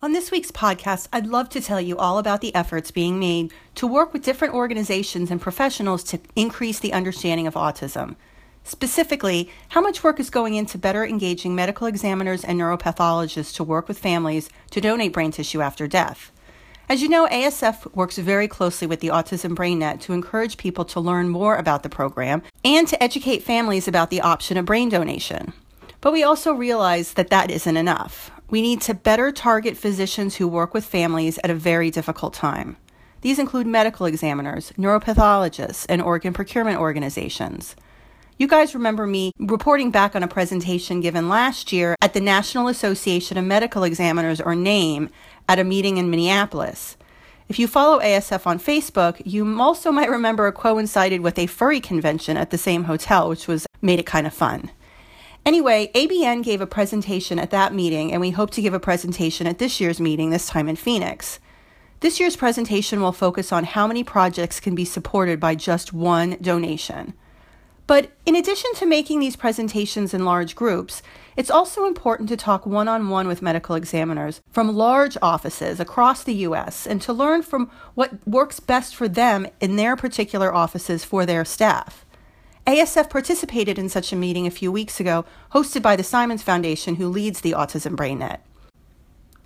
On this week's podcast, I'd love to tell you all about the efforts being made to work with different organizations and professionals to increase the understanding of autism. Specifically, how much work is going into better engaging medical examiners and neuropathologists to work with families to donate brain tissue after death. As you know, ASF works very closely with the Autism Brain Net to encourage people to learn more about the program and to educate families about the option of brain donation. But we also realize that that isn't enough. We need to better target physicians who work with families at a very difficult time. These include medical examiners, neuropathologists, and organ procurement organizations. You guys remember me reporting back on a presentation given last year at the National Association of Medical Examiners, or NAME, at a meeting in Minneapolis. If you follow ASF on Facebook, you also might remember it coincided with a furry convention at the same hotel, which was made it kind of fun. Anyway, ABN gave a presentation at that meeting, and we hope to give a presentation at this year's meeting, this time in Phoenix. This year's presentation will focus on how many projects can be supported by just one donation. But in addition to making these presentations in large groups, it's also important to talk one on one with medical examiners from large offices across the U.S. and to learn from what works best for them in their particular offices for their staff. ASF participated in such a meeting a few weeks ago, hosted by the Simons Foundation, who leads the Autism Brain Net.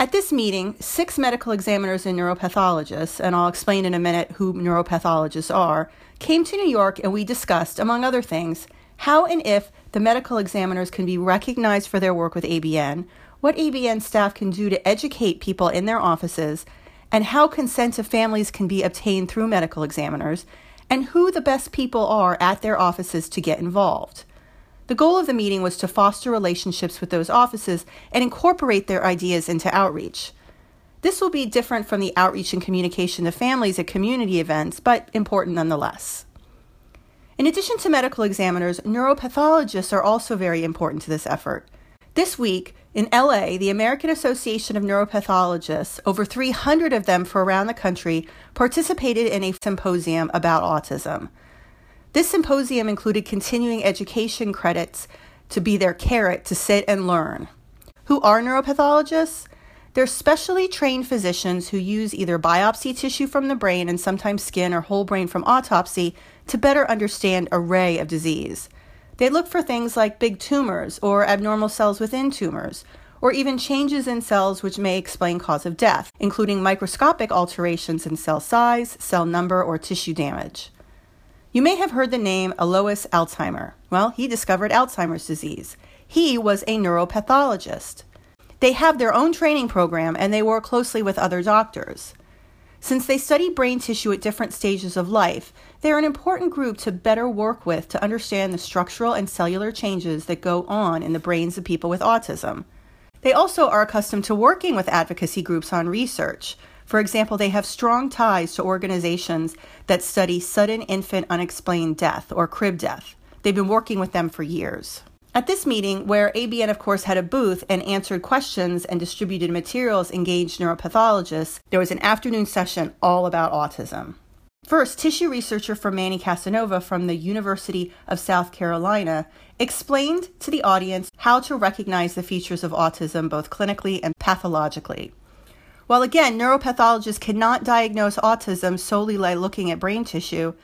At this meeting, six medical examiners and neuropathologists, and I'll explain in a minute who neuropathologists are, came to New York and we discussed, among other things, how and if the medical examiners can be recognized for their work with ABN, what ABN staff can do to educate people in their offices, and how consent of families can be obtained through medical examiners, and who the best people are at their offices to get involved. The goal of the meeting was to foster relationships with those offices and incorporate their ideas into outreach. This will be different from the outreach and communication to families at community events, but important nonetheless. In addition to medical examiners, neuropathologists are also very important to this effort. This week, in LA, the American Association of Neuropathologists, over 300 of them from around the country, participated in a symposium about autism. This symposium included continuing education credits to be their carrot to sit and learn. Who are neuropathologists? They're specially trained physicians who use either biopsy tissue from the brain and sometimes skin or whole brain from autopsy to better understand array of disease. They look for things like big tumors or abnormal cells within tumors, or even changes in cells which may explain cause of death, including microscopic alterations in cell size, cell number, or tissue damage. You may have heard the name Alois Alzheimer. Well, he discovered Alzheimer's disease. He was a neuropathologist. They have their own training program and they work closely with other doctors. Since they study brain tissue at different stages of life, they're an important group to better work with to understand the structural and cellular changes that go on in the brains of people with autism. They also are accustomed to working with advocacy groups on research. For example, they have strong ties to organizations that study sudden infant unexplained death or crib death. They've been working with them for years. At this meeting, where ABN, of course, had a booth and answered questions and distributed materials, engaged neuropathologists, there was an afternoon session all about autism. First, tissue researcher for Manny Casanova from the University of South Carolina explained to the audience how to recognize the features of autism both clinically and pathologically. While again, neuropathologists cannot diagnose autism solely by looking at brain tissue,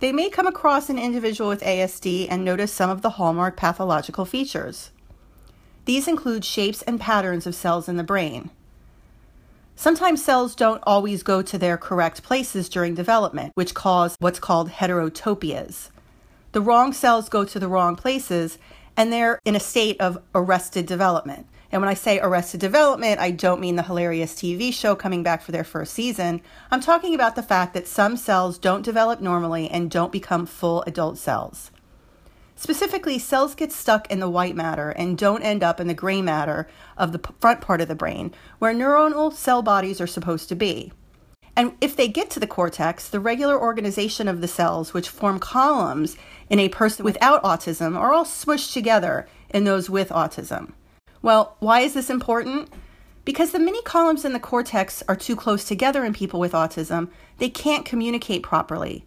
they may come across an individual with ASD and notice some of the hallmark pathological features. These include shapes and patterns of cells in the brain. Sometimes cells don't always go to their correct places during development, which cause what's called heterotopias. The wrong cells go to the wrong places, and they're in a state of arrested development. And when I say arrested development, I don't mean the hilarious TV show coming back for their first season. I'm talking about the fact that some cells don't develop normally and don't become full adult cells. Specifically, cells get stuck in the white matter and don't end up in the gray matter of the front part of the brain, where neuronal cell bodies are supposed to be. And if they get to the cortex, the regular organization of the cells, which form columns in a person without autism, are all smushed together in those with autism. Well, why is this important? Because the mini columns in the cortex are too close together in people with autism, they can't communicate properly.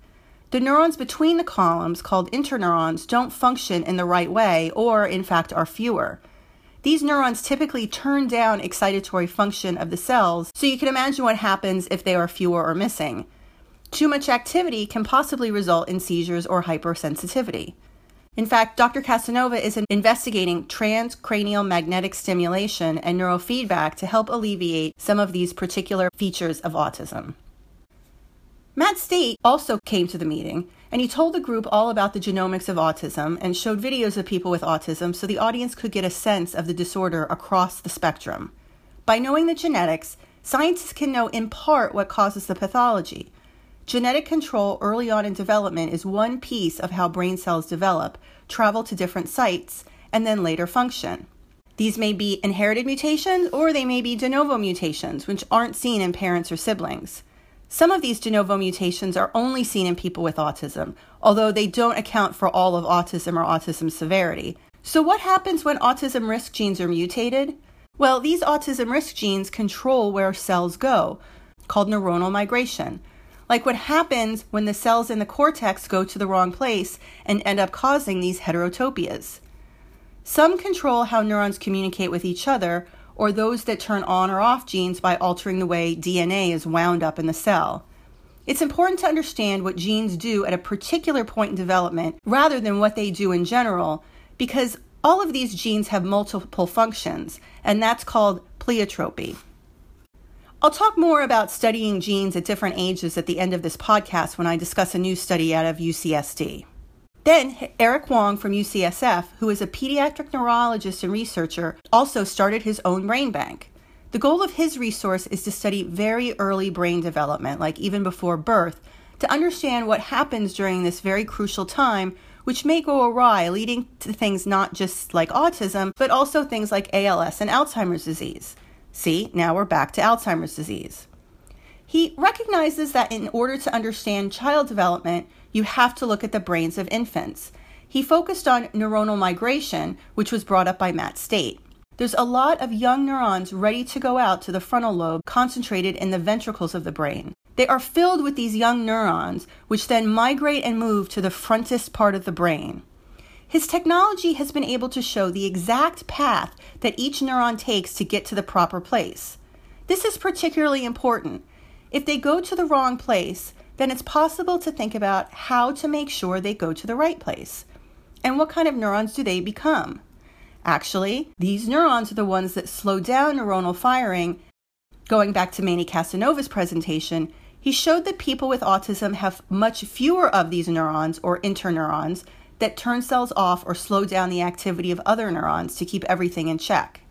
The neurons between the columns, called interneurons, don't function in the right way or, in fact, are fewer. These neurons typically turn down excitatory function of the cells, so you can imagine what happens if they are fewer or missing. Too much activity can possibly result in seizures or hypersensitivity. In fact, Dr. Casanova is investigating transcranial magnetic stimulation and neurofeedback to help alleviate some of these particular features of autism. Matt State also came to the meeting and he told the group all about the genomics of autism and showed videos of people with autism so the audience could get a sense of the disorder across the spectrum. By knowing the genetics, scientists can know in part what causes the pathology. Genetic control early on in development is one piece of how brain cells develop, travel to different sites, and then later function. These may be inherited mutations or they may be de novo mutations, which aren't seen in parents or siblings. Some of these de novo mutations are only seen in people with autism, although they don't account for all of autism or autism severity. So, what happens when autism risk genes are mutated? Well, these autism risk genes control where cells go, called neuronal migration like what happens when the cells in the cortex go to the wrong place and end up causing these heterotopias. Some control how neurons communicate with each other, or those that turn on or off genes by altering the way DNA is wound up in the cell. It's important to understand what genes do at a particular point in development rather than what they do in general, because all of these genes have multiple functions, and that's called pleiotropy. I'll talk more about studying genes at different ages at the end of this podcast when I discuss a new study out of UCSD. Then, Eric Huang from UCSF, who is a pediatric neurologist and researcher, also started his own brain bank. The goal of his resource is to study very early brain development, like even before birth, to understand what happens during this very crucial time, which may go awry, leading to things not just like autism, but also things like ALS and Alzheimer's disease. See, now we're back to Alzheimer's disease. He recognizes that in order to understand child development, you have to look at the brains of infants. He focused on neuronal migration, which was brought up by Matt State. There's a lot of young neurons ready to go out to the frontal lobe concentrated in the ventricles of the brain. They are filled with these young neurons, which then migrate and move to the frontest part of the brain. His technology has been able to show the exact path that each neuron takes to get to the proper place. This is particularly important. If they go to the wrong place, then it's possible to think about how to make sure they go to the right place. And what kind of neurons do they become? Actually, these neurons are the ones that slow down neuronal firing. Going back to Manny Casanova's presentation, he showed that people with autism have much fewer of these neurons or interneurons that turn cells off or slow down the activity of other neurons to keep everything in check.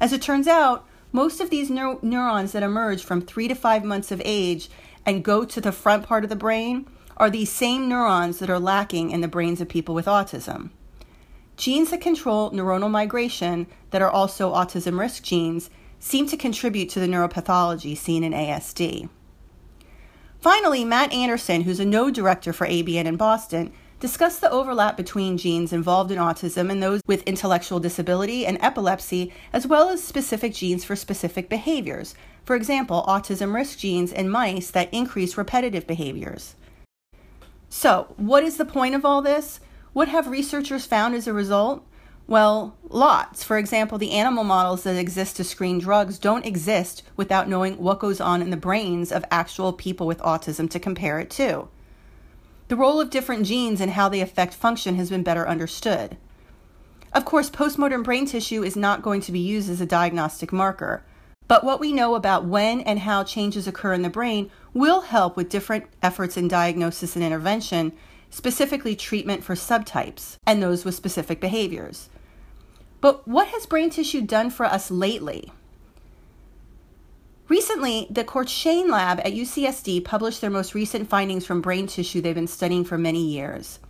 As it turns out, most of these neur- neurons that emerge from three to five months of age and go to the front part of the brain are these same neurons that are lacking in the brains of people with autism. Genes that control neuronal migration, that are also autism risk genes, seem to contribute to the neuropathology seen in ASD. Finally, Matt Anderson, who's a node director for ABN in Boston, discuss the overlap between genes involved in autism and those with intellectual disability and epilepsy, as well as specific genes for specific behaviors. For example, autism risk genes in mice that increase repetitive behaviors. So, what is the point of all this? What have researchers found as a result? Well, lots. For example, the animal models that exist to screen drugs don't exist without knowing what goes on in the brains of actual people with autism to compare it to. The role of different genes and how they affect function has been better understood. Of course, postmortem brain tissue is not going to be used as a diagnostic marker, but what we know about when and how changes occur in the brain will help with different efforts in diagnosis and intervention, specifically treatment for subtypes and those with specific behaviors. But what has brain tissue done for us lately? Recently, the Courchesne Lab at UCSD published their most recent findings from brain tissue they've been studying for many years.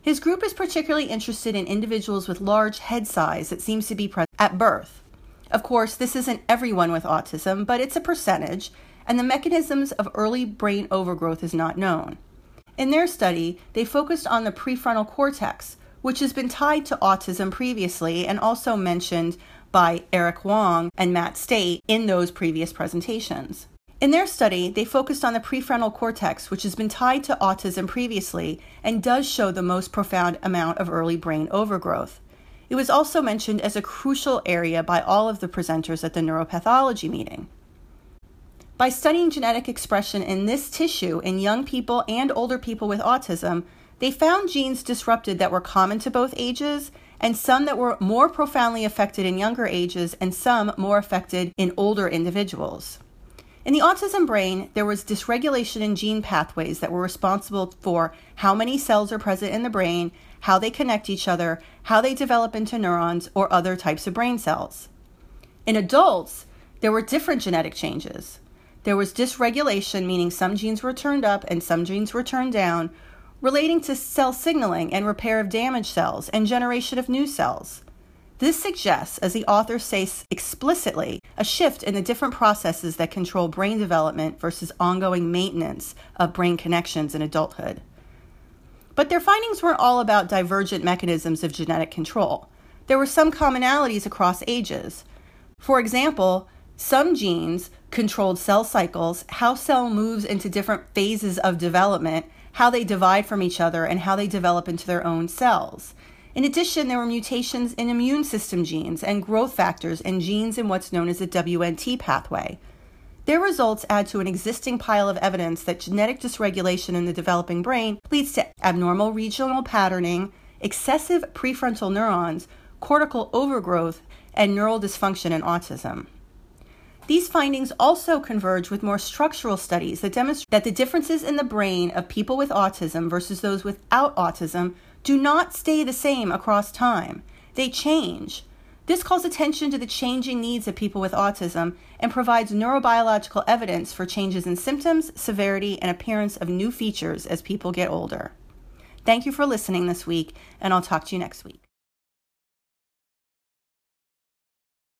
His group is particularly interested in individuals with large head size that seems to be present at birth. Of course, this isn't everyone with autism, but it's a percentage, and the mechanisms of early brain overgrowth is not known. In their study, they focused on the prefrontal cortex, which has been tied to autism previously and also mentioned by Eric Huang and Matt State in those previous presentations. In their study, they focused on the prefrontal cortex, which has been tied to autism previously and does show the most profound amount of early brain overgrowth. It was also mentioned as a crucial area by all of the presenters at the neuropathology meeting. By studying genetic expression in this tissue in young people and older people with autism, they found genes disrupted that were common to both ages and some that were more profoundly affected in younger ages and some more affected in older individuals. In the autism brain, there was dysregulation in gene pathways that were responsible for how many cells are present in the brain, how they connect each other, how they develop into neurons or other types of brain cells. In adults, there were different genetic changes. There was dysregulation, meaning some genes were turned up and some genes were turned down, relating to cell signaling and repair of damaged cells and generation of new cells. This suggests, as the author says explicitly, a shift in the different processes that control brain development versus ongoing maintenance of brain connections in adulthood. But their findings weren't all about divergent mechanisms of genetic control. There were some commonalities across ages. For example, some genes controlled cell cycles, how cell moves into different phases of development, how they divide from each other, and how they develop into their own cells. In addition, there were mutations in immune system genes and growth factors and genes in what's known as the WNT pathway. Their results add to an existing pile of evidence that genetic dysregulation in the developing brain leads to abnormal regional patterning, excessive prefrontal neurons, cortical overgrowth, and neural dysfunction in autism. These findings also converge with more structural studies that demonstrate that the differences in the brain of people with autism versus those without autism do not stay the same across time. They change. This calls attention to the changing needs of people with autism and provides neurobiological evidence for changes in symptoms, severity, and appearance of new features as people get older. Thank you for listening this week, and I'll talk to you next week.